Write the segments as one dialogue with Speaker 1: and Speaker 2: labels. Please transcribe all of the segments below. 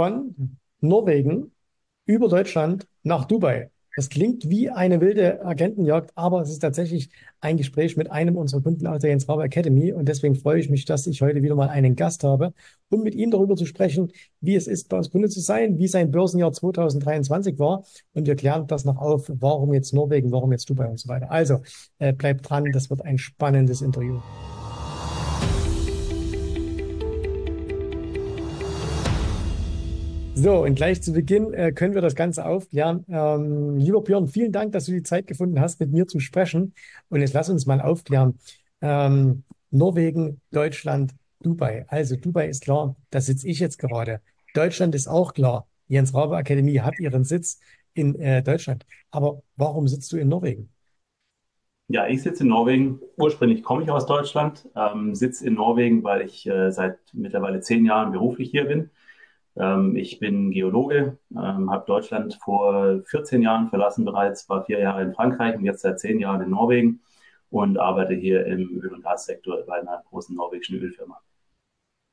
Speaker 1: von Norwegen über Deutschland nach Dubai. Das klingt wie eine wilde Agentenjagd, aber es ist tatsächlich ein Gespräch mit einem unserer Kunden aus der Jens Rabe Academy. Und deswegen freue ich mich, dass ich heute wieder mal einen Gast habe, um mit ihm darüber zu sprechen, wie es ist, bei uns Kunde zu sein, wie sein Börsenjahr 2023 war. Und wir klären das noch auf, warum jetzt Norwegen, warum jetzt Dubai und so weiter. Also äh, bleibt dran, das wird ein spannendes Interview. So, und gleich zu Beginn äh, können wir das Ganze aufklären. Ähm, lieber Björn, vielen Dank, dass du die Zeit gefunden hast, mit mir zu sprechen. Und jetzt lass uns mal aufklären. Ähm, Norwegen, Deutschland, Dubai. Also Dubai ist klar, da sitze ich jetzt gerade. Deutschland ist auch klar. Jens Rabe Akademie hat ihren Sitz in äh, Deutschland. Aber warum sitzt du in Norwegen?
Speaker 2: Ja, ich sitze in Norwegen. Ursprünglich komme ich aus Deutschland, ähm, sitze in Norwegen, weil ich äh, seit mittlerweile zehn Jahren beruflich hier bin ich bin Geologe, ähm, habe Deutschland vor 14 Jahren verlassen bereits, war vier Jahre in Frankreich und jetzt seit zehn Jahren in Norwegen und arbeite hier im Öl- und Gassektor bei einer großen norwegischen Ölfirma.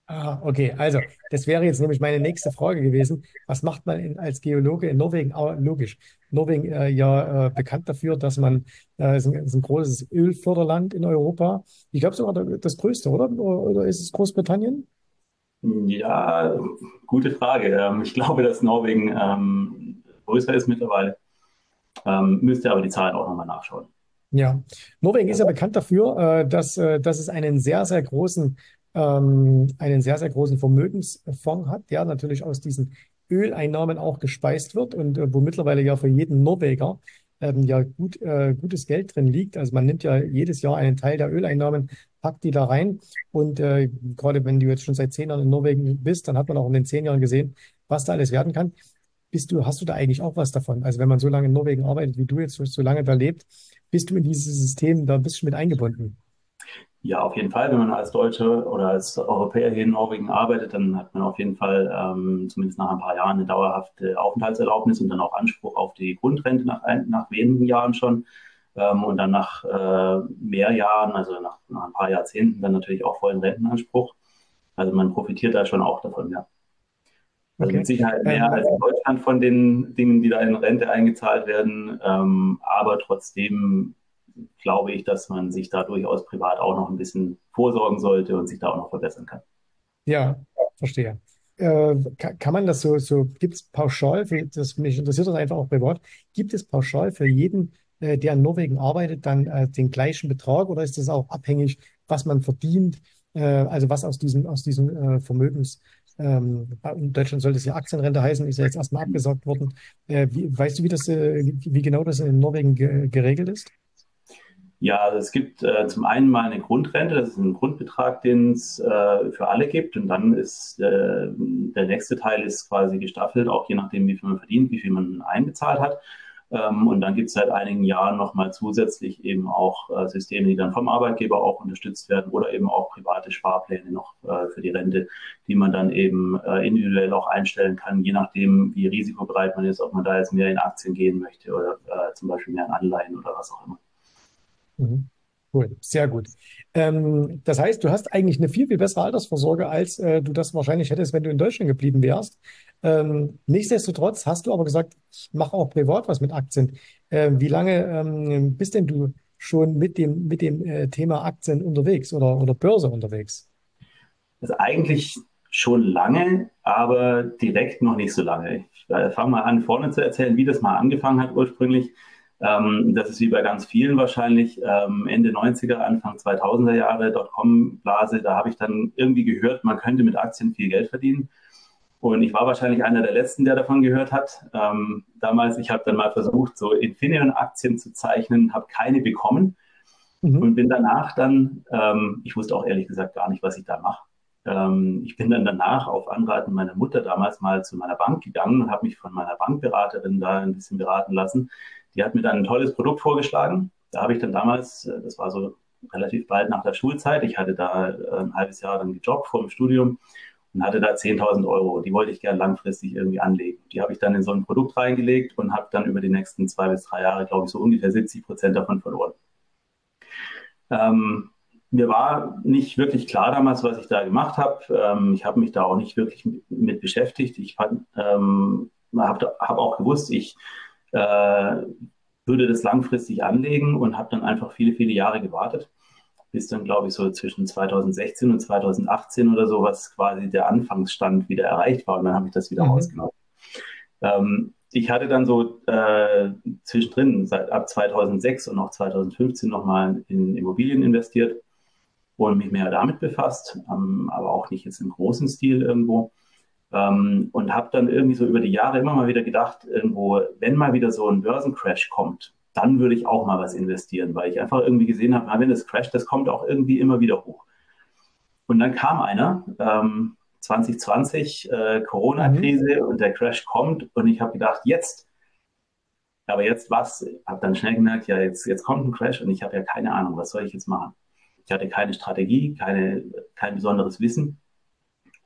Speaker 1: Ah, okay. Also, das wäre jetzt nämlich meine nächste Frage gewesen. Was macht man in, als Geologe in Norwegen? Ah, logisch. Norwegen äh, ja äh, bekannt dafür, dass man, äh, ist, ein, ist ein großes Ölförderland in Europa. Ich glaube sogar das größte, oder? Oder ist es Großbritannien?
Speaker 2: Ja, gute Frage. Ähm, ich glaube, dass Norwegen ähm, größer ist mittlerweile. Ähm, müsste aber die Zahlen auch nochmal nachschauen.
Speaker 1: Ja, Norwegen ist ja bekannt dafür, äh, dass, äh, dass es einen sehr, sehr großen, einen sehr, sehr großen Vermögensfonds hat, der natürlich aus diesen Öleinnahmen auch gespeist wird und äh, wo mittlerweile ja für jeden Norweger ja gut, gutes Geld drin liegt. Also man nimmt ja jedes Jahr einen Teil der Öleinnahmen, packt die da rein. Und äh, gerade wenn du jetzt schon seit zehn Jahren in Norwegen bist, dann hat man auch in den zehn Jahren gesehen, was da alles werden kann. Bist du, hast du da eigentlich auch was davon? Also wenn man so lange in Norwegen arbeitet, wie du jetzt so lange da lebt, bist du in dieses System da ein bisschen mit eingebunden?
Speaker 2: Ja, auf jeden Fall. Wenn man als Deutsche oder als Europäer hier in Norwegen arbeitet, dann hat man auf jeden Fall ähm, zumindest nach ein paar Jahren eine dauerhafte Aufenthaltserlaubnis und dann auch Anspruch auf die Grundrente nach, nach wenigen Jahren schon. Ähm, und dann nach äh, mehr Jahren, also nach, nach ein paar Jahrzehnten, dann natürlich auch vollen Rentenanspruch. Also man profitiert da schon auch davon, ja. Also okay. mit Sicherheit mehr ähm, als in Deutschland von den Dingen, die da in Rente eingezahlt werden. Ähm, aber trotzdem glaube ich, dass man sich da durchaus privat auch noch ein bisschen vorsorgen sollte und sich da auch noch verbessern kann.
Speaker 1: Ja, verstehe. Äh, kann, man das so, so gibt es pauschal, für, das, mich interessiert das einfach auch privat, gibt es pauschal für jeden, äh, der in Norwegen arbeitet, dann äh, den gleichen Betrag oder ist das auch abhängig, was man verdient, äh, also was aus diesem, aus diesem äh, Vermögens, ähm, in Deutschland sollte es ja Aktienrente heißen, ist ja jetzt erstmal abgesagt worden. Äh, wie, weißt du, wie das, wie genau das in Norwegen ge geregelt ist?
Speaker 2: Ja, also es gibt äh, zum einen mal eine Grundrente, das ist ein Grundbetrag, den es äh, für alle gibt. Und dann ist äh, der nächste Teil ist quasi gestaffelt, auch je nachdem, wie viel man verdient, wie viel man einbezahlt hat. Ähm, und dann gibt es seit einigen Jahren nochmal zusätzlich eben auch äh, Systeme, die dann vom Arbeitgeber auch unterstützt werden oder eben auch private Sparpläne noch äh, für die Rente, die man dann eben äh, individuell auch einstellen kann, je nachdem, wie risikobereit man ist, ob man da jetzt mehr in Aktien gehen möchte oder zum Beispiel mehr in Anleihen oder was auch immer.
Speaker 1: Mhm. Cool, sehr gut. Ähm, das heißt, du hast eigentlich eine viel, viel bessere Altersvorsorge, als äh, du das wahrscheinlich hättest, wenn du in Deutschland geblieben wärst. Ähm, nichtsdestotrotz hast du aber gesagt, ich mache auch privat was mit Aktien. Ähm, wie lange ähm, bist denn du schon mit dem, mit dem äh, Thema Aktien unterwegs oder, oder Börse unterwegs?
Speaker 2: Das ist eigentlich schon lange, aber direkt noch nicht so lange. Ich äh, fange mal an, vorne zu erzählen, wie das mal angefangen hat ursprünglich. Ähm, das ist wie bei ganz vielen wahrscheinlich ähm, Ende 90er, Anfang 2000er Jahre Dotcom-Blase. Da habe ich dann irgendwie gehört, man könnte mit Aktien viel Geld verdienen. Und ich war wahrscheinlich einer der Letzten, der davon gehört hat. Ähm, damals, ich habe dann mal versucht, so Infineon-Aktien zu zeichnen, habe keine bekommen mhm. und bin danach dann, ähm, ich wusste auch ehrlich gesagt gar nicht, was ich da mache. Ähm, ich bin dann danach auf Anraten meiner Mutter damals mal zu meiner Bank gegangen und habe mich von meiner Bankberaterin da ein bisschen beraten lassen die hat mir dann ein tolles Produkt vorgeschlagen. Da habe ich dann damals, äh, das war so relativ bald nach der Schulzeit, ich hatte da äh, ein halbes Jahr dann gejobbt vor dem Studium und hatte da 10.000 Euro. Die wollte ich gerne langfristig irgendwie anlegen. Die habe ich dann in so ein Produkt reingelegt und habe dann über die nächsten zwei bis drei Jahre, glaube ich, so ungefähr 70 Prozent davon verloren. Ähm, mir war nicht wirklich klar damals, was ich da gemacht habe. Ähm, ich habe mich da auch nicht wirklich mit, mit beschäftigt. Ich ähm, habe hab auch gewusst, ich würde das langfristig anlegen und habe dann einfach viele, viele Jahre gewartet, bis dann, glaube ich, so zwischen 2016 und 2018 oder so, was quasi der Anfangsstand wieder erreicht war und dann habe ich das wieder mhm. rausgenommen. Ähm, ich hatte dann so äh, zwischendrin seit ab 2006 und auch 2015 nochmal in Immobilien investiert und mich mehr damit befasst, ähm, aber auch nicht jetzt im großen Stil irgendwo. Ähm, und habe dann irgendwie so über die Jahre immer mal wieder gedacht, irgendwo, wenn mal wieder so ein Börsencrash kommt, dann würde ich auch mal was investieren, weil ich einfach irgendwie gesehen habe, wenn das crasht, das kommt auch irgendwie immer wieder hoch. Und dann kam einer, ähm, 2020, äh, Corona-Krise mhm. und der Crash kommt und ich habe gedacht, jetzt. Aber jetzt was? Habe dann schnell gemerkt, ja, jetzt, jetzt kommt ein Crash und ich habe ja keine Ahnung, was soll ich jetzt machen? Ich hatte keine Strategie, keine, kein besonderes Wissen.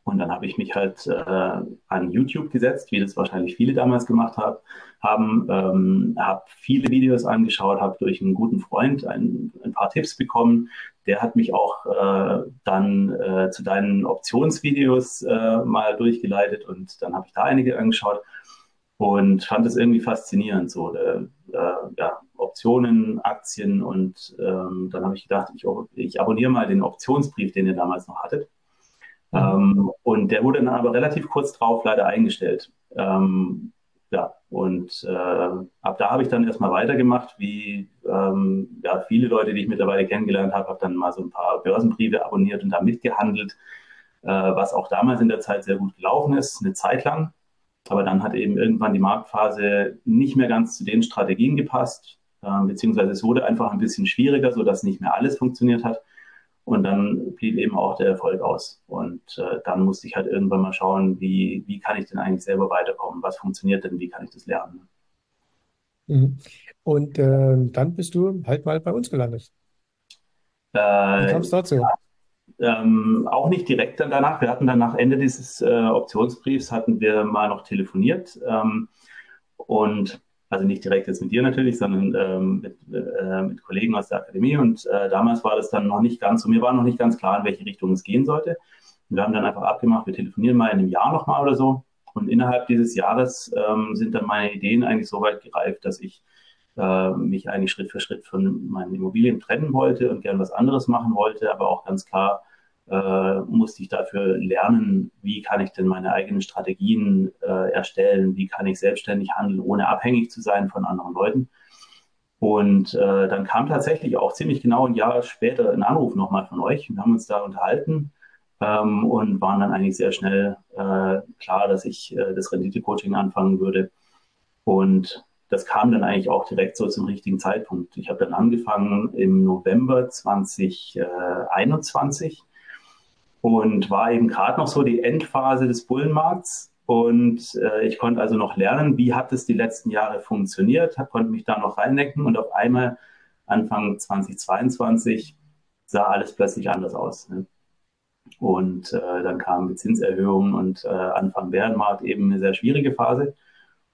Speaker 2: Und dann habe ich mich halt äh, an YouTube gesetzt, wie das wahrscheinlich viele damals gemacht hab, haben, ähm, habe viele Videos angeschaut, habe durch einen guten Freund ein, ein, paar Tipps bekommen. Der hat mich auch äh, dann äh, zu deinen Optionsvideos äh, mal durchgeleitet und dann habe ich da einige angeschaut und fand es irgendwie faszinierend, so äh, äh, ja, Optionen, Aktien und ähm, dann habe ich gedacht, ich, ich abonniere mal den Optionsbrief, den ihr damals noch hattet. Ähm, und der wurde dann aber relativ kurz drauf leider eingestellt. Ähm, ja, und äh, ab da habe ich dann erstmal weitergemacht, wie ähm, ja, viele Leute, die ich mittlerweile kennengelernt habe, habe dann mal so ein paar Börsenbriefe abonniert und da mitgehandelt, äh, was auch damals in der Zeit sehr gut gelaufen ist, eine Zeit lang. Aber dann hat eben irgendwann die Marktphase nicht mehr ganz zu den Strategien gepasst, äh, beziehungsweise es wurde einfach ein bisschen schwieriger, sodass nicht mehr alles funktioniert hat. Und dann blieb eben auch der Erfolg aus. Und äh, dann musste ich halt irgendwann mal schauen, wie, wie kann ich denn eigentlich selber weiterkommen? Was funktioniert denn? Wie kann ich das lernen?
Speaker 1: Mhm. Und äh, dann bist du halt mal bei uns gelandet.
Speaker 2: Äh, wie kam es dazu? Ja, ähm, auch nicht direkt dann danach. Wir hatten dann nach Ende dieses äh, Optionsbriefs hatten wir mal noch telefoniert. Ähm, und also nicht direkt jetzt mit dir natürlich, sondern ähm, mit, äh, mit Kollegen aus der Akademie. Und äh, damals war das dann noch nicht ganz, so mir war noch nicht ganz klar, in welche Richtung es gehen sollte. Und wir haben dann einfach abgemacht, wir telefonieren mal in einem Jahr nochmal oder so. Und innerhalb dieses Jahres ähm, sind dann meine Ideen eigentlich so weit gereift, dass ich äh, mich eigentlich Schritt für Schritt von meinen Immobilien trennen wollte und gern was anderes machen wollte, aber auch ganz klar äh, musste ich dafür lernen, wie kann ich denn meine eigenen Strategien äh, erstellen, wie kann ich selbstständig handeln, ohne abhängig zu sein von anderen Leuten. Und äh, dann kam tatsächlich auch ziemlich genau ein Jahr später ein Anruf nochmal von euch. Wir haben uns da unterhalten ähm, und waren dann eigentlich sehr schnell äh, klar, dass ich äh, das Rendite-Coaching anfangen würde. Und das kam dann eigentlich auch direkt so zum richtigen Zeitpunkt. Ich habe dann angefangen im November 2021 und war eben gerade noch so die Endphase des Bullenmarkts. Und äh, ich konnte also noch lernen, wie hat es die letzten Jahre funktioniert, konnte mich da noch reindenken und auf einmal Anfang 2022 sah alles plötzlich anders aus. Ne? Und äh, dann kamen die Zinserhöhungen und äh, Anfang Bärenmarkt eben eine sehr schwierige Phase.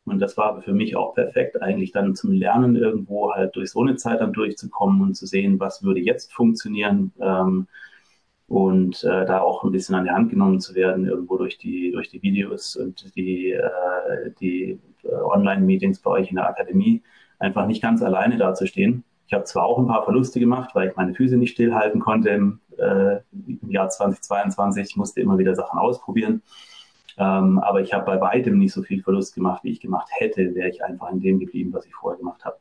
Speaker 2: Und das war für mich auch perfekt, eigentlich dann zum Lernen irgendwo halt durch so eine Zeit dann durchzukommen und zu sehen, was würde jetzt funktionieren. Ähm, und äh, da auch ein bisschen an die Hand genommen zu werden, irgendwo durch die, durch die Videos und die, äh, die äh, Online-Meetings bei euch in der Akademie, einfach nicht ganz alleine dazustehen. Ich habe zwar auch ein paar Verluste gemacht, weil ich meine Füße nicht stillhalten konnte im, äh, im Jahr 2022. Ich musste immer wieder Sachen ausprobieren. Ähm, aber ich habe bei weitem nicht so viel Verlust gemacht, wie ich gemacht hätte, wäre ich einfach in dem geblieben, was ich vorher gemacht habe.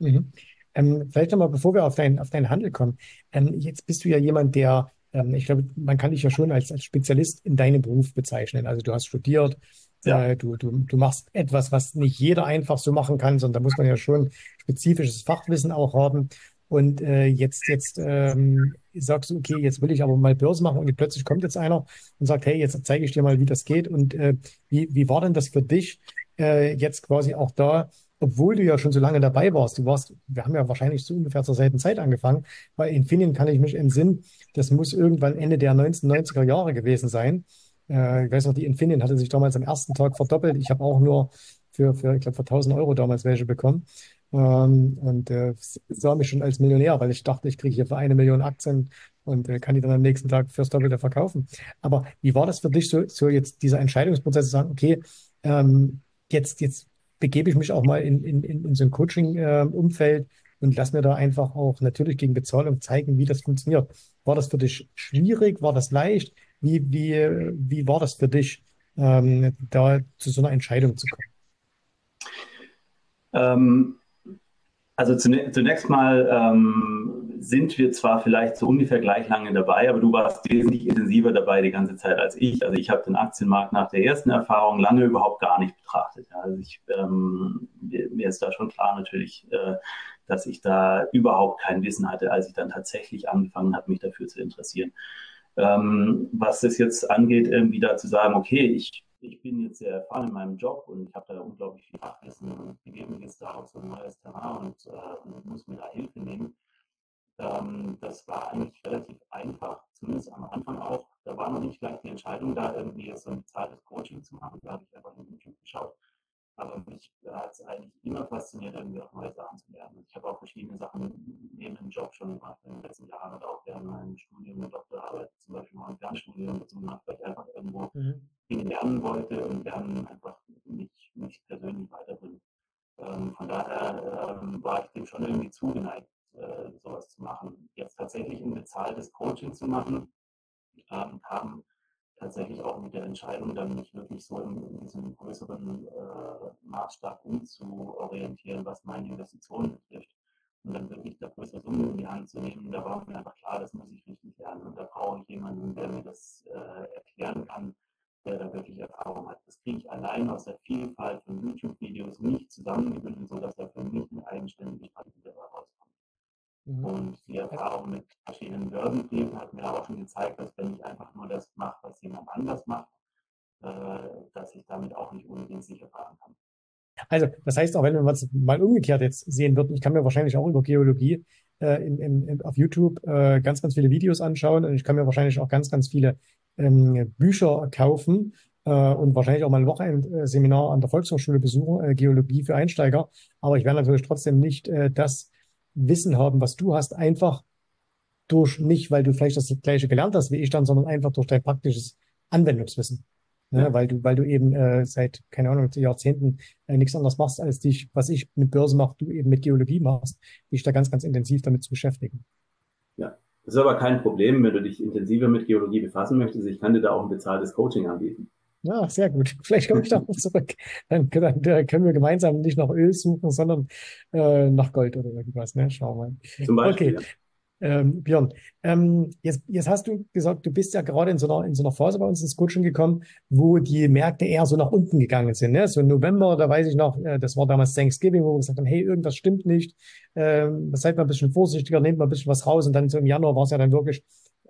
Speaker 1: Mhm. Ähm, vielleicht nochmal, bevor wir auf, dein, auf deinen Handel kommen. Ähm, jetzt bist du ja jemand, der, ähm, ich glaube, man kann dich ja schon als, als Spezialist in deinem Beruf bezeichnen. Also du hast studiert, ja. äh, du, du, du machst etwas, was nicht jeder einfach so machen kann, sondern da muss man ja schon spezifisches Fachwissen auch haben. Und äh, jetzt, jetzt ähm, sagst du, okay, jetzt will ich aber mal Börse machen und plötzlich kommt jetzt einer und sagt, hey, jetzt zeige ich dir mal, wie das geht. Und äh, wie, wie war denn das für dich, äh, jetzt quasi auch da obwohl du ja schon so lange dabei warst, du warst, wir haben ja wahrscheinlich so ungefähr zur selben Zeit angefangen, bei Infineon kann ich mich entsinnen, das muss irgendwann Ende der 1990er Jahre gewesen sein. Äh, ich weiß noch, die Infineon hatte sich damals am ersten Tag verdoppelt. Ich habe auch nur für, für ich glaube, für 1000 Euro damals welche bekommen. ähm, und äh, sah mich schon als Millionär, weil ich dachte, ich kriege hier für eine Million Aktien und äh, kann die dann am nächsten Tag fürs Doppelte verkaufen. Aber wie war das für dich so, so jetzt dieser Entscheidungsprozess zu sagen, okay, ähm, jetzt, jetzt begebe ich mich auch mal in, in, in so ein Coaching-Umfeld äh, und lass mir da einfach auch natürlich gegen Bezahlung zeigen, wie das funktioniert. War das für dich schwierig? War das leicht? Wie, wie, wie war das für dich, ähm, da zu so einer Entscheidung zu kommen?
Speaker 2: Ähm, also zunächst mal ähm, sind wir zwar vielleicht so ungefähr gleich lange dabei, aber du warst wesentlich intensiver dabei die ganze Zeit als ich. Also ich habe den Aktienmarkt nach der ersten Erfahrung lange überhaupt gar nicht betrachtet. Also ich, ähm, mir, ist da schon klar natürlich, äh, dass ich da überhaupt kein Wissen hatte, als ich dann tatsächlich angefangen habe, mich dafür zu interessieren. Ähm, was das jetzt angeht, irgendwie da zu sagen, okay, ich ich bin jetzt sehr erfahren in meinem Job und ich habe da unglaublich viel Fachwissen und begebe jetzt da auf so ein neues Terrain und, äh, und muss mir da Hilfe nehmen. Ähm, das war eigentlich relativ einfach, zumindest am Anfang auch. Da war noch nicht gleich die Entscheidung da, irgendwie so ein bezahltes Coaching zu machen. Da habe ich einfach in YouTube geschaut. Aber mich hat es eigentlich immer fasziniert, irgendwie auch neue Sachen zu lernen. Ich habe auch verschiedene Sachen neben dem Job schon gemacht in den letzten Jahren und auch während meinem Studium und Doktorarbeit, zum Beispiel mal ein Fernstudium dazu gemacht, weil ich einfach irgendwo mhm. Dinge lernen wollte und Lernen einfach mich, mich persönlich weiterbringt. Ähm, von daher ähm, war ich dem schon irgendwie zugeneigt, äh, sowas zu machen. Jetzt tatsächlich ein bezahltes Coaching zu machen, ähm, kam tatsächlich auch mit der Entscheidung, dann nicht wirklich so in, in diesem größeren äh, Maßstab umzuorientieren, was meine Investitionen betrifft. Und dann wirklich da größere Summen in die Hand zu nehmen, da war mir einfach klar, das muss ich richtig lernen. Und da brauche ich jemanden, der mir das äh, erklären kann, der da wirklich Erfahrung hat. Das kriege ich allein aus der Vielfalt von YouTube-Videos nicht zusammengebündelt, sodass da für mich eine eigenständige Strategie dabei rauskommt. Mhm. Und die Erfahrung mit verschiedenen Börsenthemen hat mir auch schon gezeigt, dass wenn ich einfach nur das mache, was jemand anders macht, äh, dass ich damit auch nicht unbedingt sicher fahren kann.
Speaker 1: Also, das heißt, auch wenn wir es mal umgekehrt jetzt sehen würden, ich kann mir wahrscheinlich auch über Geologie äh, in, in, auf YouTube äh, ganz, ganz viele Videos anschauen und ich kann mir wahrscheinlich auch ganz, ganz viele ähm, Bücher kaufen äh, und wahrscheinlich auch mal ein Wochenendseminar an der Volkshochschule besuchen, äh, Geologie für Einsteiger. Aber ich werde natürlich trotzdem nicht äh, das Wissen haben, was du hast, einfach durch nicht, weil du vielleicht das gleiche gelernt hast wie ich dann, sondern einfach durch dein praktisches Anwendungswissen. Ne? Ja. Weil du, weil du eben äh, seit, keine Ahnung, Jahrzehnten äh, nichts anderes machst, als dich, was ich mit Börse mache, du eben mit Geologie machst, dich da ganz, ganz intensiv damit zu beschäftigen.
Speaker 2: Ja, das ist aber kein Problem, wenn du dich intensiver mit Geologie befassen möchtest. Ich kann dir da auch ein bezahltes Coaching anbieten.
Speaker 1: Ja, sehr gut. Vielleicht komme ich da noch zurück. Dann, dann, dann, können wir gemeinsam nicht nach Öl suchen, sondern äh, nach Gold oder irgendwas. Ne? Schauen wir mal. Zum Beispiel. Okay. Ähm, Björn, ähm, jetzt, jetzt hast du gesagt, du bist ja gerade in so einer, in so einer Phase bei uns ins Coaching gekommen, wo die Märkte eher so nach unten gegangen sind. Ne? So im November, da weiß ich noch, äh, das war damals Thanksgiving, wo wir gesagt haben, hey, irgendwas stimmt nicht, ähm, seid mal ein bisschen vorsichtiger, nehmt mal ein bisschen was raus. Und dann so im Januar war es ja dann wirklich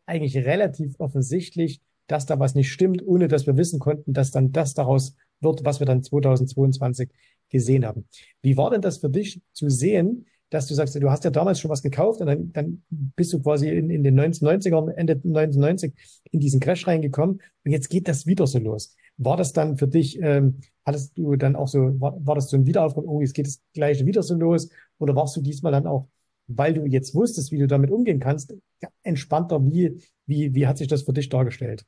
Speaker 1: eigentlich relativ offensichtlich, dass da was nicht stimmt, ohne dass wir wissen konnten, dass dann das daraus wird, was wir dann 2022 gesehen haben. Wie war denn das für dich zu sehen, dass du sagst, du hast ja damals schon was gekauft und dann, dann bist du quasi in, in den 1990ern, Ende 1990 in diesen Crash reingekommen und jetzt geht das wieder so los. War das dann für dich, ähm, hattest du dann auch so, war, war das so ein Wiederaufbau, oh, jetzt geht das gleiche wieder so los oder warst du diesmal dann auch, weil du jetzt wusstest, wie du damit umgehen kannst, entspannter, wie, wie, wie hat sich das für dich dargestellt?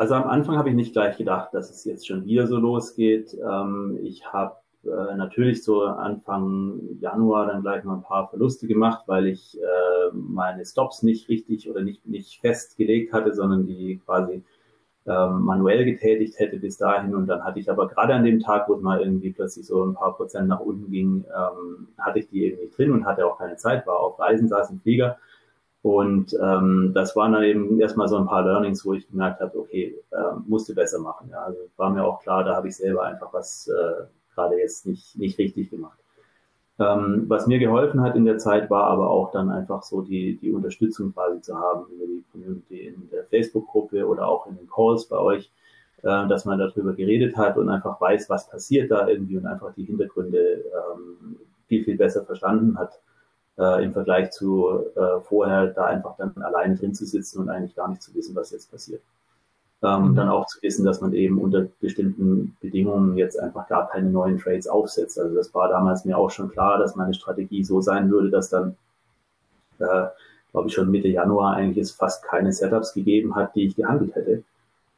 Speaker 2: Also am Anfang habe ich nicht gleich gedacht, dass es jetzt schon wieder so losgeht. Ähm, ich habe äh, natürlich so Anfang Januar dann gleich mal ein paar Verluste gemacht, weil ich äh, meine Stops nicht richtig oder nicht, nicht festgelegt hatte, sondern die quasi ähm, manuell getätigt hätte bis dahin. Und dann hatte ich aber gerade an dem Tag, wo es mal irgendwie plötzlich so ein paar Prozent nach unten ging, ähm, hatte ich die eben nicht drin und hatte auch keine Zeit, war auf Reisen, saß im Flieger. Und ähm, das waren dann eben erstmal so ein paar Learnings, wo ich gemerkt habe, okay, äh, musste besser machen. Ja. Also war mir auch klar, da habe ich selber einfach was äh, gerade jetzt nicht, nicht richtig gemacht. Ähm, was mir geholfen hat in der Zeit, war aber auch dann einfach so die, die Unterstützung quasi zu haben über die Community in der Facebook-Gruppe oder auch in den Calls bei euch, äh, dass man darüber geredet hat und einfach weiß, was passiert da irgendwie und einfach die Hintergründe ähm, viel, viel besser verstanden hat äh, im Vergleich zu äh, vorher da einfach dann alleine drin zu sitzen und eigentlich gar nicht zu wissen, was jetzt passiert. Ähm, mhm. Dann auch zu wissen, dass man eben unter bestimmten Bedingungen jetzt einfach gar keine neuen Trades aufsetzt. Also das war damals mir auch schon klar, dass meine Strategie so sein würde, dass dann, äh, glaube ich, schon Mitte Januar eigentlich es fast keine Setups gegeben hat, die ich gehandelt hätte.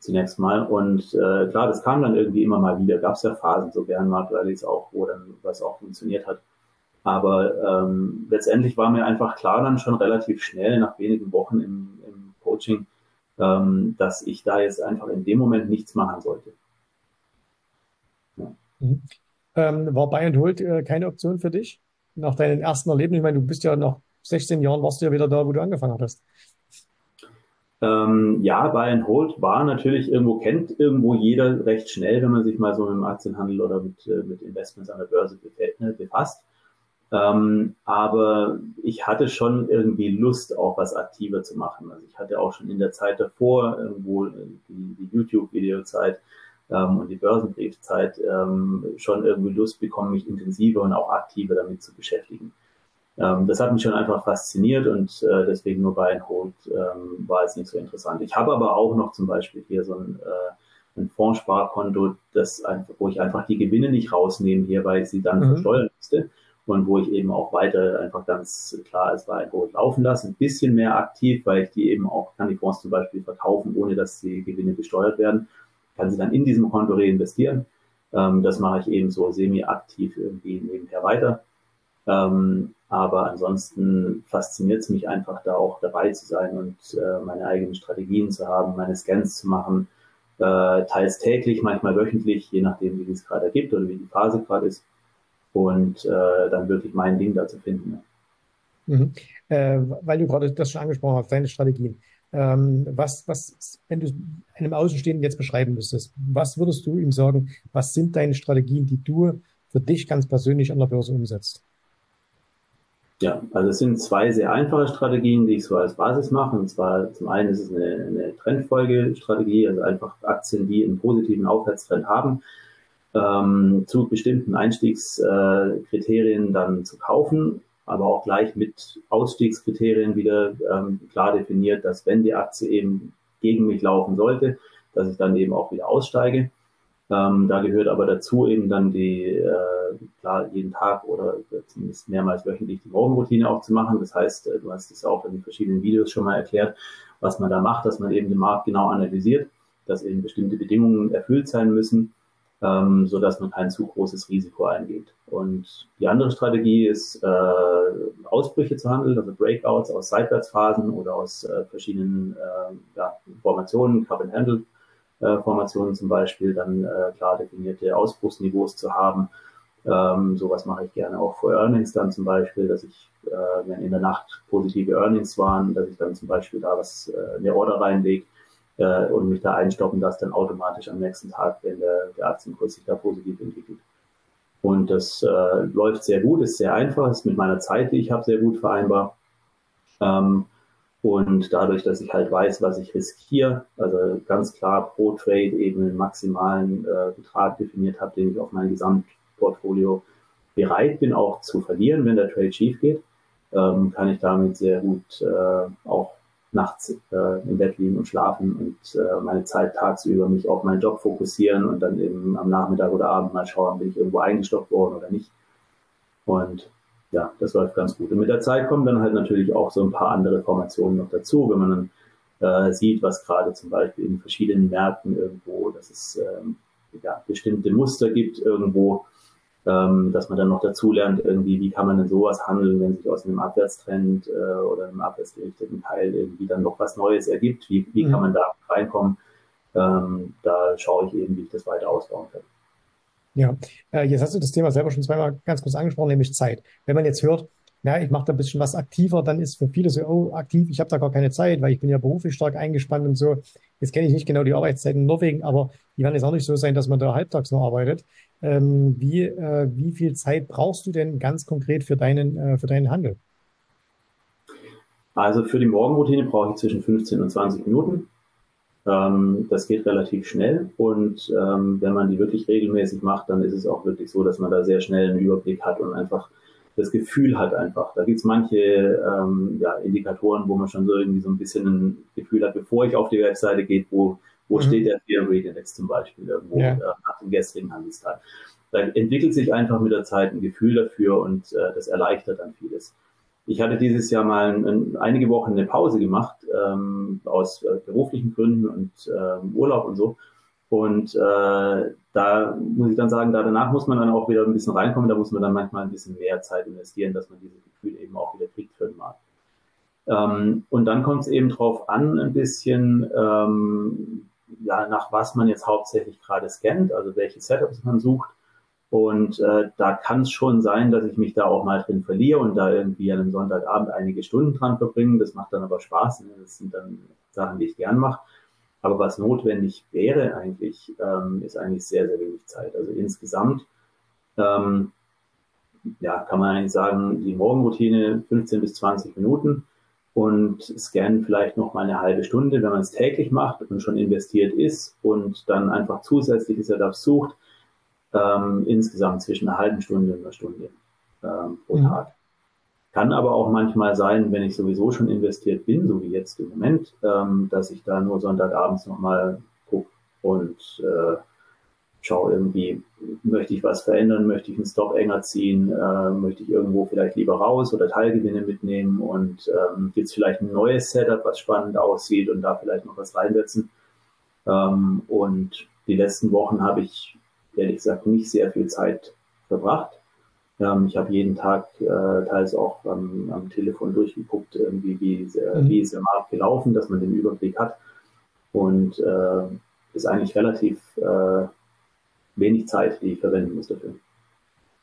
Speaker 2: Zunächst mal. Und äh, klar, das kam dann irgendwie immer mal wieder. Gab es ja Phasen, so Bärenmarkt-Rallyes auch, wo dann was auch funktioniert hat. Aber ähm, letztendlich war mir einfach klar dann schon relativ schnell nach wenigen Wochen im, im Coaching, ähm, dass ich da jetzt einfach in dem Moment nichts machen sollte.
Speaker 1: Ja. Mhm. Ähm, war Buy and Hold äh, keine Option für dich? Nach deinen ersten Erlebnissen? Ich meine, du bist ja nach 16 Jahren warst du ja wieder da, wo du angefangen hast.
Speaker 2: Ähm, ja, Buy and Hold war natürlich irgendwo, kennt irgendwo jeder recht schnell, wenn man sich mal so mit dem Aktienhandel oder mit, äh, mit Investments an der Börse ne, befasst. Ähm, aber ich hatte schon irgendwie Lust, auch was aktiver zu machen. Also ich hatte auch schon in der Zeit davor irgendwo die, die YouTube-Videozeit ähm, und die Börsenbriefzeit ähm, schon irgendwie Lust bekommen, mich intensiver und auch aktiver damit zu beschäftigen. Ähm, das hat mich schon einfach fasziniert und äh, deswegen nur bei Hold ähm, war es nicht so interessant. Ich habe aber auch noch zum Beispiel hier so ein, äh, ein Fondssparkonto, das einfach, wo ich einfach die Gewinne nicht rausnehme hier, weil ich sie dann mhm. versteuern müsste und wo ich eben auch weiter einfach ganz klar als Weinbrot laufen lasse. Ein bisschen mehr aktiv, weil ich die eben auch, kann die Fonds zum Beispiel verkaufen, ohne dass die Gewinne besteuert werden, kann sie dann in diesem Konto reinvestieren. Ähm, das mache ich eben so semi-aktiv irgendwie nebenher weiter. Ähm, aber ansonsten fasziniert es mich einfach, da auch dabei zu sein und äh, meine eigenen Strategien zu haben, meine Scans zu machen, äh, teils täglich, manchmal wöchentlich, je nachdem, wie es gerade ergibt oder wie die Phase gerade ist und äh, dann wirklich mein Ding da zu finden.
Speaker 1: Mhm. Äh, weil du gerade das schon angesprochen hast, deine Strategien. Ähm, was, was, wenn du einem Außenstehenden jetzt beschreiben müsstest, was würdest du ihm sagen, was sind deine Strategien, die du für dich ganz persönlich an der Börse umsetzt?
Speaker 2: Ja, also es sind zwei sehr einfache Strategien, die ich so als Basis mache. Und zwar zum einen ist es eine, eine Trendfolgestrategie, also einfach Aktien, die einen positiven Aufwärtstrend haben, ähm, zu bestimmten Einstiegskriterien dann zu kaufen, aber auch gleich mit Ausstiegskriterien wieder ähm, klar definiert, dass wenn die Aktie eben gegen mich laufen sollte, dass ich dann eben auch wieder aussteige. Ähm, da gehört aber dazu eben dann die, äh, klar, jeden Tag oder zumindest mehrmals wöchentlich die Morgenroutine auch zu machen. Das heißt, äh, du hast es auch in verschiedenen Videos schon mal erklärt, was man da macht, dass man eben den Markt genau analysiert, dass eben bestimmte Bedingungen erfüllt sein müssen ähm, so dass man kein zu großes Risiko eingeht. Und die andere Strategie ist, äh, Ausbrüche zu handeln, also Breakouts aus Seitwärtsphasen oder aus äh, verschiedenen äh, ja, Formationen, Cup and Handle äh, Formationen zum Beispiel, dann äh, klar definierte Ausbruchsniveaus zu haben. Ähm, sowas mache ich gerne auch vor Earnings dann zum Beispiel, dass ich, äh, wenn in der Nacht positive Earnings waren, dass ich dann zum Beispiel da was äh, eine Order reinlege äh, und mich da einstoppen lasse, dann automatisch am nächsten Tag, wenn der, der Aktienkurs sich da positiv entwickelt. Und das äh, läuft sehr gut, ist sehr einfach, ist mit meiner Zeit, die ich habe, sehr gut vereinbar. Ähm, und dadurch, dass ich halt weiß, was ich riskiere, also ganz klar pro Trade eben einen maximalen äh, Betrag definiert habe, den ich auf mein Gesamtportfolio bereit bin auch zu verlieren, wenn der Trade schief geht, ähm, kann ich damit sehr gut äh, auch nachts äh, im Bett liegen und schlafen und äh, meine Zeit tagsüber mich auf meinen Job fokussieren und dann eben am Nachmittag oder Abend mal schauen, bin ich irgendwo eingestoppt worden oder nicht. Und ja, das läuft ganz gut. Und mit der Zeit kommen dann halt natürlich auch so ein paar andere Formationen noch dazu, wenn man dann äh, sieht, was gerade zum Beispiel in verschiedenen Märkten irgendwo, dass es ähm, ja, bestimmte Muster gibt irgendwo, ähm, dass man dann noch dazu lernt, irgendwie, wie kann man denn sowas handeln, wenn sich aus einem Abwärtstrend äh, oder einem abwärtsgerichteten Teil irgendwie dann noch was Neues ergibt, wie, wie mhm. kann man da reinkommen? Ähm, da schaue ich eben, wie ich das weiter ausbauen kann.
Speaker 1: Ja, äh, jetzt hast du das Thema selber schon zweimal ganz kurz angesprochen, nämlich Zeit. Wenn man jetzt hört, na, ich mache da ein bisschen was aktiver, dann ist für viele so, oh, aktiv, ich habe da gar keine Zeit, weil ich bin ja beruflich stark eingespannt und so. Jetzt kenne ich nicht genau die Arbeitszeiten in Norwegen, aber die werden jetzt auch nicht so sein, dass man da halbtags noch arbeitet. Ähm, wie, äh, wie viel Zeit brauchst du denn ganz konkret für deinen, äh, für deinen Handel?
Speaker 2: Also für die Morgenroutine brauche ich zwischen 15 und 20 Minuten. Ähm, das geht relativ schnell und ähm, wenn man die wirklich regelmäßig macht, dann ist es auch wirklich so, dass man da sehr schnell einen Überblick hat und einfach das Gefühl hat einfach. Da gibt's manche ähm, ja, Indikatoren, wo man schon so irgendwie so ein bisschen ein Gefühl hat, bevor ich auf die Webseite geht, wo, Wo mhm. steht der Fear Index zum Beispiel irgendwo ja. äh, nach dem gestrigen Handelstag? Da entwickelt sich einfach mit der Zeit ein Gefühl dafür und äh, das erleichtert dann vieles. Ich hatte dieses Jahr mal ein, einige Wochen eine Pause gemacht, ähm, aus äh, beruflichen Gründen und äh, Urlaub und so. Und äh, da muss ich dann sagen, da danach muss man dann auch wieder ein bisschen reinkommen, da muss man dann manchmal ein bisschen mehr Zeit investieren, dass man dieses Gefühl eben auch wieder kriegt für den Markt. Ähm, und dann kommt es eben drauf an, ein bisschen, ähm, ja, nach was man jetzt hauptsächlich gerade scannt, also welche Setups man sucht. Und äh, da kann es schon sein, dass ich mich da auch mal drin verliere und da irgendwie an einem Sonntagabend einige Stunden dran verbringe. Das macht dann aber Spaß. Das sind dann Sachen, die ich gern mache. Aber was notwendig wäre eigentlich, ähm, ist eigentlich sehr, sehr wenig Zeit. Also insgesamt ähm, ja, kann man eigentlich sagen, die Morgenroutine 15 bis 20 Minuten und scannen vielleicht noch mal eine halbe Stunde, wenn man es täglich macht und schon investiert ist und dann einfach zusätzliche Setups sucht ähm, insgesamt zwischen einer halben Stunde und einer Stunde ähm, pro mhm. Tag. Kann aber auch manchmal sein, wenn ich sowieso schon investiert bin, so wie jetzt im Moment, ähm, dass ich da nur Sonntagabends nochmal gucke und äh, schaue irgendwie, möchte ich was verändern, möchte ich einen Stop enger ziehen, äh, möchte ich irgendwo vielleicht lieber raus oder Teilgewinne mitnehmen und ähm, gibt es vielleicht ein neues Setup, was spannend aussieht und da vielleicht noch was reinsetzen. Ähm, und die letzten Wochen habe ich ehrlich gesagt nicht sehr viel Zeit verbracht. Ähm, ich habe jeden Tag äh, teils auch am, am Telefon durchgeguckt, irgendwie, wie, äh, mhm. wie ist der Markt gelaufen, dass man den Überblick hat. Und äh, ist eigentlich relativ äh, wenig Zeit, die ich verwenden muss dafür.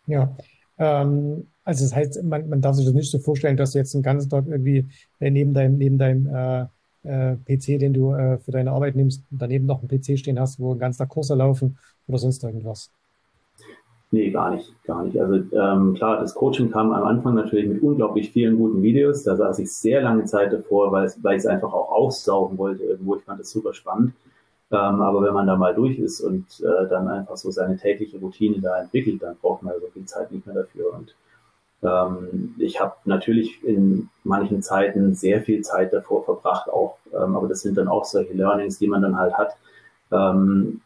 Speaker 1: Ja, ähm, also das heißt, man, man darf sich das nicht so vorstellen, dass du jetzt den ganzen Tag irgendwie äh, neben deinem, neben deinem äh, äh, PC, den du äh, für deine Arbeit nimmst, daneben noch einen PC stehen hast, wo ein ganzer Kurse laufen oder sonst irgendwas?
Speaker 2: Nee, gar nicht, gar nicht. Also ähm, klar, das Coaching kam am Anfang natürlich mit unglaublich vielen guten Videos. Da saß ich sehr lange Zeit davor, weil, weil ich es einfach auch aussaugen wollte irgendwo. Ich fand das super spannend. Ähm, aber wenn man da mal durch ist und äh, dann einfach so seine tägliche Routine da entwickelt, dann braucht man so viel Zeit nicht mehr dafür. Und ähm, ich habe natürlich in manchen Zeiten sehr viel Zeit davor verbracht, auch, ähm, aber das sind dann auch solche Learnings, die man dann halt hat. Ähm,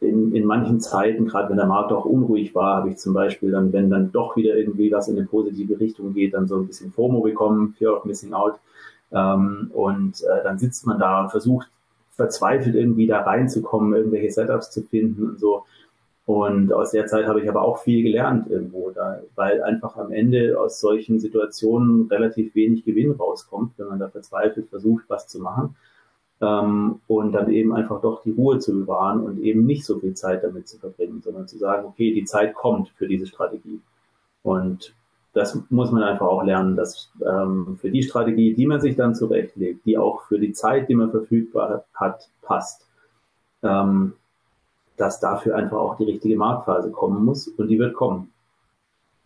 Speaker 2: in, in manchen Zeiten, gerade wenn der Markt auch unruhig war, habe ich zum Beispiel dann, wenn dann doch wieder irgendwie was in eine positive Richtung geht, dann so ein bisschen FOMO bekommen, Fear of Missing Out. Ähm, und äh, dann sitzt man da und versucht verzweifelt irgendwie da reinzukommen, irgendwelche Setups zu finden und so. Und aus der Zeit habe ich aber auch viel gelernt irgendwo, da, weil einfach am Ende aus solchen Situationen relativ wenig Gewinn rauskommt, wenn man da verzweifelt versucht, was zu machen. Ähm, und dann eben einfach doch die Ruhe zu bewahren und eben nicht so viel Zeit damit zu verbringen, sondern zu sagen, okay, die Zeit kommt für diese Strategie. Und das muss man einfach auch lernen, dass ähm, für die Strategie, die man sich dann zurechtlegt, die auch für die Zeit, die man verfügbar hat, passt. Ähm, dass dafür einfach auch die richtige Marktphase kommen muss und die wird kommen.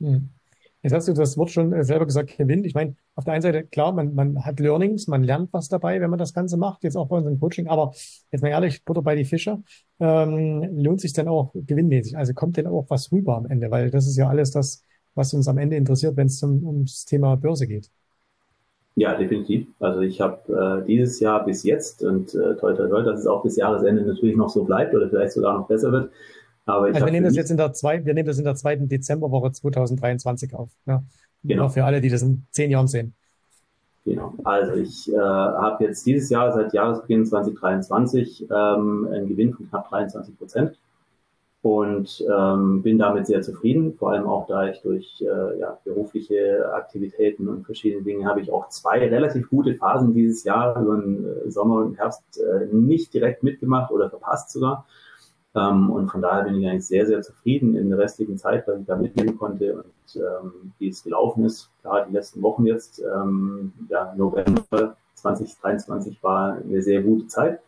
Speaker 1: Hm. Jetzt hast du das Wort schon äh, selber gesagt, Kevin. Ich meine, auf der einen Seite, klar, man, man hat Learnings, man lernt was dabei, wenn man das Ganze macht, jetzt auch bei unserem Coaching. Aber jetzt mal ehrlich, Butter bei die Fischer, ähm, lohnt sich denn auch gewinnmäßig? Also kommt denn auch was rüber am Ende? Weil das ist ja alles das, was uns am Ende interessiert, wenn es um, ums Thema Börse geht.
Speaker 2: Ja, definitiv. Also ich habe äh, dieses Jahr bis jetzt und äh, toi toi toi, dass es auch bis Jahresende natürlich noch so bleibt oder vielleicht sogar noch besser wird.
Speaker 1: Aber also wir nehmen das jetzt in der zwei, wir nehmen das in der zweiten Dezemberwoche 2023 auf. Ja. Genau. Auch für alle, die das in zehn Jahren sehen.
Speaker 2: Genau. Also ich äh, habe jetzt dieses Jahr seit Jahresbeginn 2023 ähm, einen Gewinn von knapp 23 Prozent und ähm, bin damit sehr zufrieden. Vor allem auch, da ich durch äh, ja, berufliche Aktivitäten und verschiedene Dinge habe ich auch zwei relativ gute Phasen dieses Jahr über den äh, Sommer und Herbst äh, nicht direkt mitgemacht oder verpasst sogar. Ähm, und von daher bin ich eigentlich sehr, sehr zufrieden in der restlichen Zeit, was ich da mitnehmen konnte und ähm, wie es gelaufen ist. Gerade die letzten Wochen jetzt, ähm, ja, November 2023 war eine sehr gute Zeit.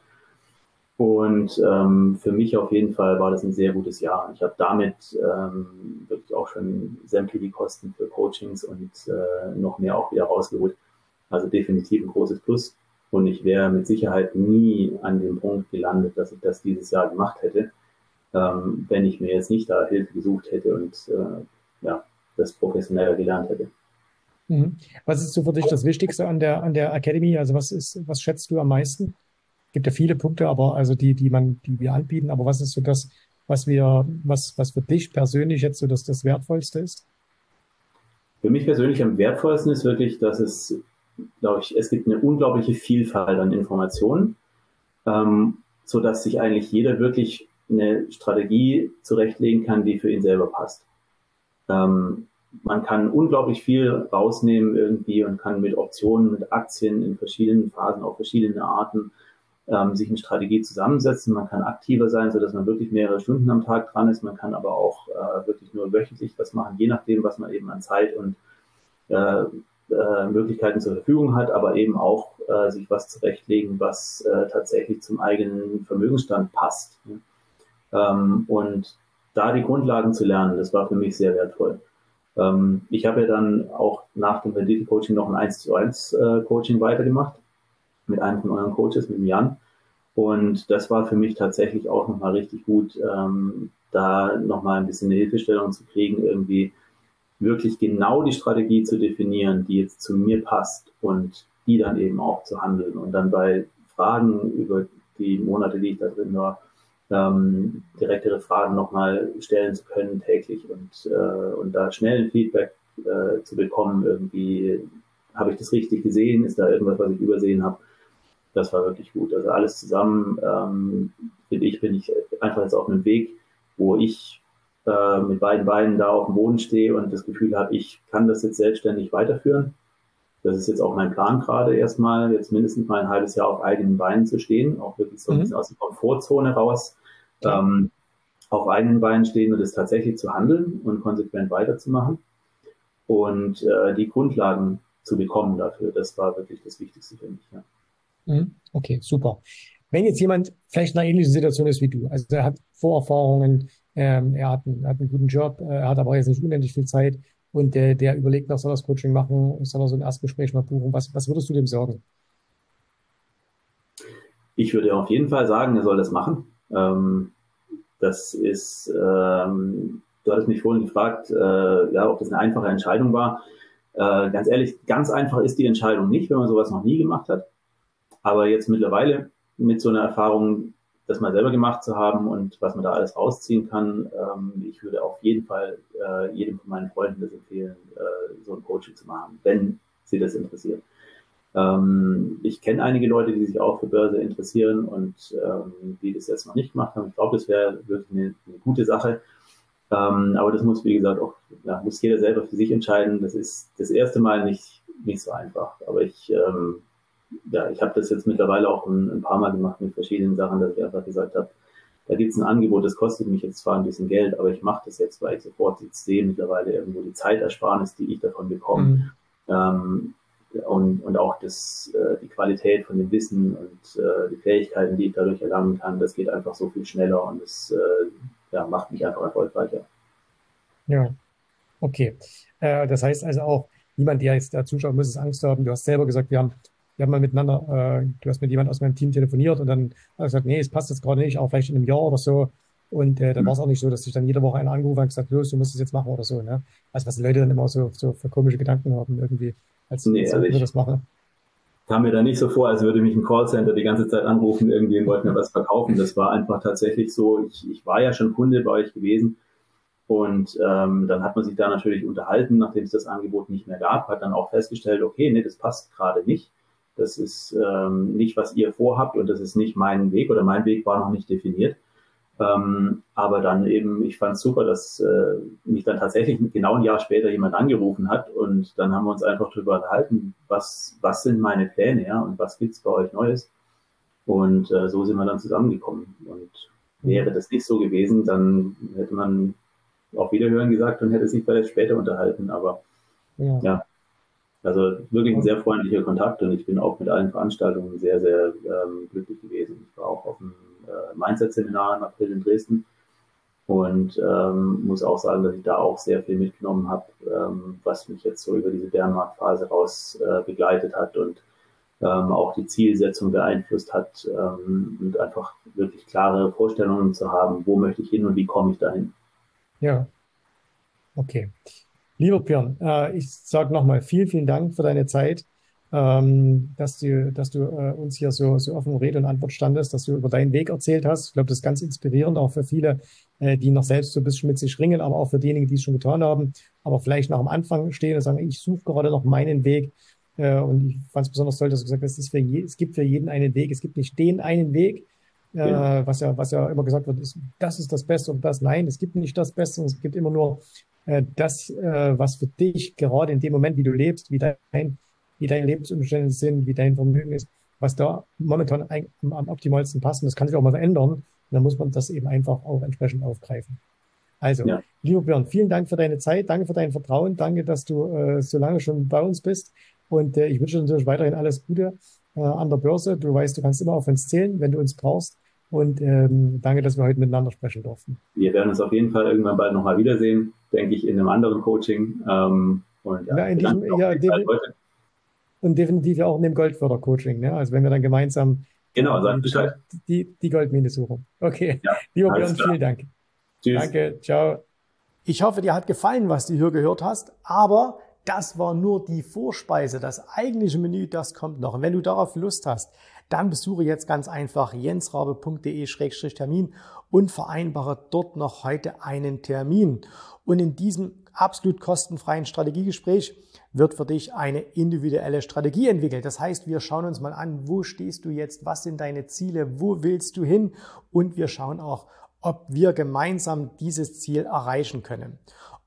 Speaker 2: Und ähm, für mich auf jeden Fall war das ein sehr gutes Jahr. Ich habe damit ähm, wirklich auch schon sämtliche Kosten für Coachings und äh, noch mehr auch wieder rausgeholt. Also definitiv ein großes Plus. Und ich wäre mit Sicherheit nie an dem Punkt gelandet, dass ich das dieses Jahr gemacht hätte, ähm, wenn ich mir jetzt nicht da Hilfe gesucht hätte und äh, ja, das professioneller gelernt hätte.
Speaker 1: Mhm. Was ist so für dich das Wichtigste an der, an der Academy? Also was ist, was schätzt du am meisten? Gibt ja viele Punkte, aber also die, die man, die wir anbieten. Aber was ist so das, was wir, was, was für dich persönlich jetzt so das, das Wertvollste ist?
Speaker 2: Für mich persönlich am wertvollsten ist wirklich, dass es, glaube ich, es gibt eine unglaubliche Vielfalt an Informationen, ähm, so dass sich eigentlich jeder wirklich eine Strategie zurechtlegen kann, die für ihn selber passt. Ähm, man kann unglaublich viel rausnehmen irgendwie und kann mit Optionen, mit Aktien in verschiedenen Phasen, auf verschiedene Arten ähm, sich eine Strategie zusammensetzen. Man kann aktiver sein, so dass man wirklich mehrere Stunden am Tag dran ist. Man kann aber auch äh, wirklich nur wöchentlich was machen, je nachdem, was man eben an Zeit und äh, äh, Möglichkeiten zur Verfügung hat, aber eben auch äh, sich was zurechtlegen, was äh, tatsächlich zum eigenen Vermögensstand passt. Ähm, und da die Grundlagen zu lernen, das war für mich sehr wertvoll. Ähm, ich habe ja dann auch nach dem Rendite-Coaching noch ein 1 zu 1 äh, Coaching weitergemacht mit einem von euren Coaches, mit Jan. Und das war für mich tatsächlich auch nochmal richtig gut, ähm, da nochmal ein bisschen eine Hilfestellung zu kriegen, irgendwie wirklich genau die Strategie zu definieren, die jetzt zu mir passt und die dann eben auch zu handeln. Und dann bei Fragen über die Monate, die ich da drin war, ähm, direktere Fragen nochmal stellen zu können täglich und, äh, und da schnell ein Feedback äh, zu bekommen, irgendwie habe ich das richtig gesehen, ist da irgendwas, was ich übersehen habe. Das war wirklich gut. Also alles zusammen, ähm, finde ich, bin ich einfach jetzt auf einem Weg, wo ich äh, mit beiden Beinen da auf dem Boden stehe und das Gefühl habe, ich kann das jetzt selbstständig weiterführen. Das ist jetzt auch mein Plan gerade erstmal, jetzt mindestens mal ein halbes Jahr auf eigenen Beinen zu stehen, auch wirklich so ein mhm. bisschen aus der Komfortzone raus, ähm, auf eigenen Beinen stehen und es tatsächlich zu handeln und konsequent weiterzumachen und äh, die Grundlagen zu bekommen dafür. Das war wirklich das Wichtigste für mich. Ja.
Speaker 1: Mhm. Okay, super. Wenn jetzt jemand vielleicht in einer ähnlichen Situation ist wie du, also er hat Vorerfahrungen, ähm, er hat einen, hat einen guten Job, äh, er hat aber jetzt nicht unendlich viel Zeit und der, der überlegt noch, soll das Coaching machen, soll er so ein Erstgespräch mal buchen, was, was würdest du dem sagen?
Speaker 2: Ich würde auf jeden Fall sagen, er soll das machen. Ähm, das ist, ähm, du hattest mich vorhin gefragt, äh, ja, ob das eine einfache Entscheidung war. Äh, ganz ehrlich, ganz einfach ist die Entscheidung nicht, wenn man sowas noch nie gemacht hat. Aber jetzt mittlerweile mit so einer Erfahrung, das mal selber gemacht zu haben und was man da alles rausziehen kann, ähm, ich würde auf jeden Fall äh, jedem von meinen Freunden das empfehlen, äh, so ein Coaching zu machen, wenn sie das interessiert. Ähm, ich kenne einige Leute, die sich auch für Börse interessieren und ähm, die das jetzt noch nicht gemacht haben. Ich glaube, das wäre wirklich eine, eine, gute Sache. Ähm, aber das muss, wie gesagt, auch ja, muss jeder selber für sich entscheiden. Das ist das erste Mal nicht, nicht so einfach. Aber ich, ähm, ja, ich habe das jetzt mittlerweile auch ein, ein, paar Mal gemacht mit verschiedenen Sachen, dass ich einfach gesagt habe, da gibt es ein Angebot, das kostet mich jetzt zwar ein bisschen Geld, aber ich mache das jetzt, weil ich sofort jetzt sehe mittlerweile irgendwo die Zeitersparnis, die ich davon bekomme. Mhm. Ähm, und, und auch das, äh, die Qualität von dem Wissen und äh, die Fähigkeiten, die ich dadurch erlangen kann, das geht einfach so viel schneller und es äh, ja, macht mich einfach erfolgreicher.
Speaker 1: Ja, okay. Äh, das heißt also auch, niemand, der jetzt da zuschaut, muss es Angst haben. Du hast selber gesagt, wir haben, wir haben mal miteinander, äh, du hast mit jemand aus meinem Team telefoniert und dann hat er gesagt, nee, es passt jetzt gerade nicht, auch vielleicht in einem Jahr oder so. Und äh, dann mhm. war es auch nicht so, dass sich dann jede Woche einer angerufen hat und gesagt, los, du musst es jetzt machen oder so. Ne? Also was die Leute dann immer so, so für komische Gedanken haben irgendwie als, nee, als ich das mache.
Speaker 2: Kam mir da nicht so vor, als würde mich ein Callcenter die ganze Zeit anrufen, irgendwie wollten mir was verkaufen. Das war einfach tatsächlich so, ich, ich war ja schon Kunde bei euch gewesen. Und ähm, dann hat man sich da natürlich unterhalten, nachdem es das Angebot nicht mehr gab, hat dann auch festgestellt, okay, nee, das passt gerade nicht. Das ist ähm, nicht, was ihr vorhabt und das ist nicht mein Weg oder mein Weg war noch nicht definiert. Ähm, aber dann eben, ich fand es super, dass äh, mich dann tatsächlich genau ein Jahr später jemand angerufen hat und dann haben wir uns einfach darüber unterhalten, was, was sind meine Pläne, ja, und was gibt's bei euch Neues. Und äh, so sind wir dann zusammengekommen. Und wäre das nicht so gewesen, dann hätte man auch Wiederhören gesagt und hätte sich vielleicht später unterhalten. Aber ja. ja. Also wirklich ein sehr freundlicher Kontakt und ich bin auch mit allen Veranstaltungen sehr, sehr ähm, glücklich gewesen. Ich war auch auf dem äh, Mindset-Seminar im April in Dresden und ähm, muss auch sagen, dass ich da auch sehr viel mitgenommen habe, ähm, was mich jetzt so über diese Bärenmarktphase raus äh, begleitet hat und ähm, auch die Zielsetzung beeinflusst hat ähm, und einfach wirklich klare Vorstellungen zu haben, wo möchte ich hin und wie komme ich dahin.
Speaker 1: Ja, okay. Lieber Björn, äh, ich sage nochmal vielen, vielen Dank für deine Zeit. ähm, dass du, dass du äh, uns hier so, so offen Rede und Antwort standest, dass du über deinen Weg erzählt hast. Ich glaube, das ist ganz inspirierend, auch für viele, äh, die noch selbst so ein bisschen mit sich ringen, aber auch für diejenigen, die es schon getan haben, aber vielleicht noch am Anfang stehen und sagen, ich suche gerade noch meinen Weg. Äh, und ich fand es besonders toll, dass du gesagt hast, es, je, es gibt für jeden einen Weg. Es gibt nicht den einen Weg, äh, ja. was ja, was ja immer gesagt wird, ist, das ist das Beste und das. Nein, es gibt nicht das Beste, es gibt immer nur das, äh, was für dich gerade in dem Moment, wie du lebst, wie dein wie deine Lebensumstände sind, wie dein Vermögen ist, was da momentan am optimalsten passt. Und das kann sich auch mal verändern. Und dann muss man das eben einfach auch entsprechend aufgreifen. Also, ja. lieber Björn, vielen Dank für deine Zeit, danke für dein Vertrauen, danke, dass du äh, so lange schon bei uns bist. Und äh, ich wünsche dir natürlich weiterhin alles Gute äh, an der Börse. Du weißt, du kannst immer auf uns zählen, wenn du uns brauchst. Und ähm, danke, dass wir heute miteinander sprechen durften.
Speaker 2: Wir werden uns auf jeden Fall irgendwann bald nochmal wiedersehen, denke ich, in einem anderen Coaching. Ähm,
Speaker 1: und ja, ja in diesem, ja, und definitiv auch in dem Goldförder-Coaching. Ne? Also wenn wir dann gemeinsam
Speaker 2: genau, sag Bescheid.
Speaker 1: Die, die Goldmine suchen. Okay. Ja, Lieber Björn, vielen Dank. Tschüss. Danke, ciao. Ich hoffe, dir hat gefallen, was du hier gehört hast, aber das war nur die Vorspeise. Das eigentliche Menü, das kommt noch. Und wenn du darauf Lust hast, dann besuche jetzt ganz einfach jensrabe.de-termin und vereinbare dort noch heute einen Termin. Und in diesem absolut kostenfreien Strategiegespräch wird für dich eine individuelle Strategie entwickelt. Das heißt, wir schauen uns mal an, wo stehst du jetzt, was sind deine Ziele, wo willst du hin und wir schauen auch, ob wir gemeinsam dieses Ziel erreichen können.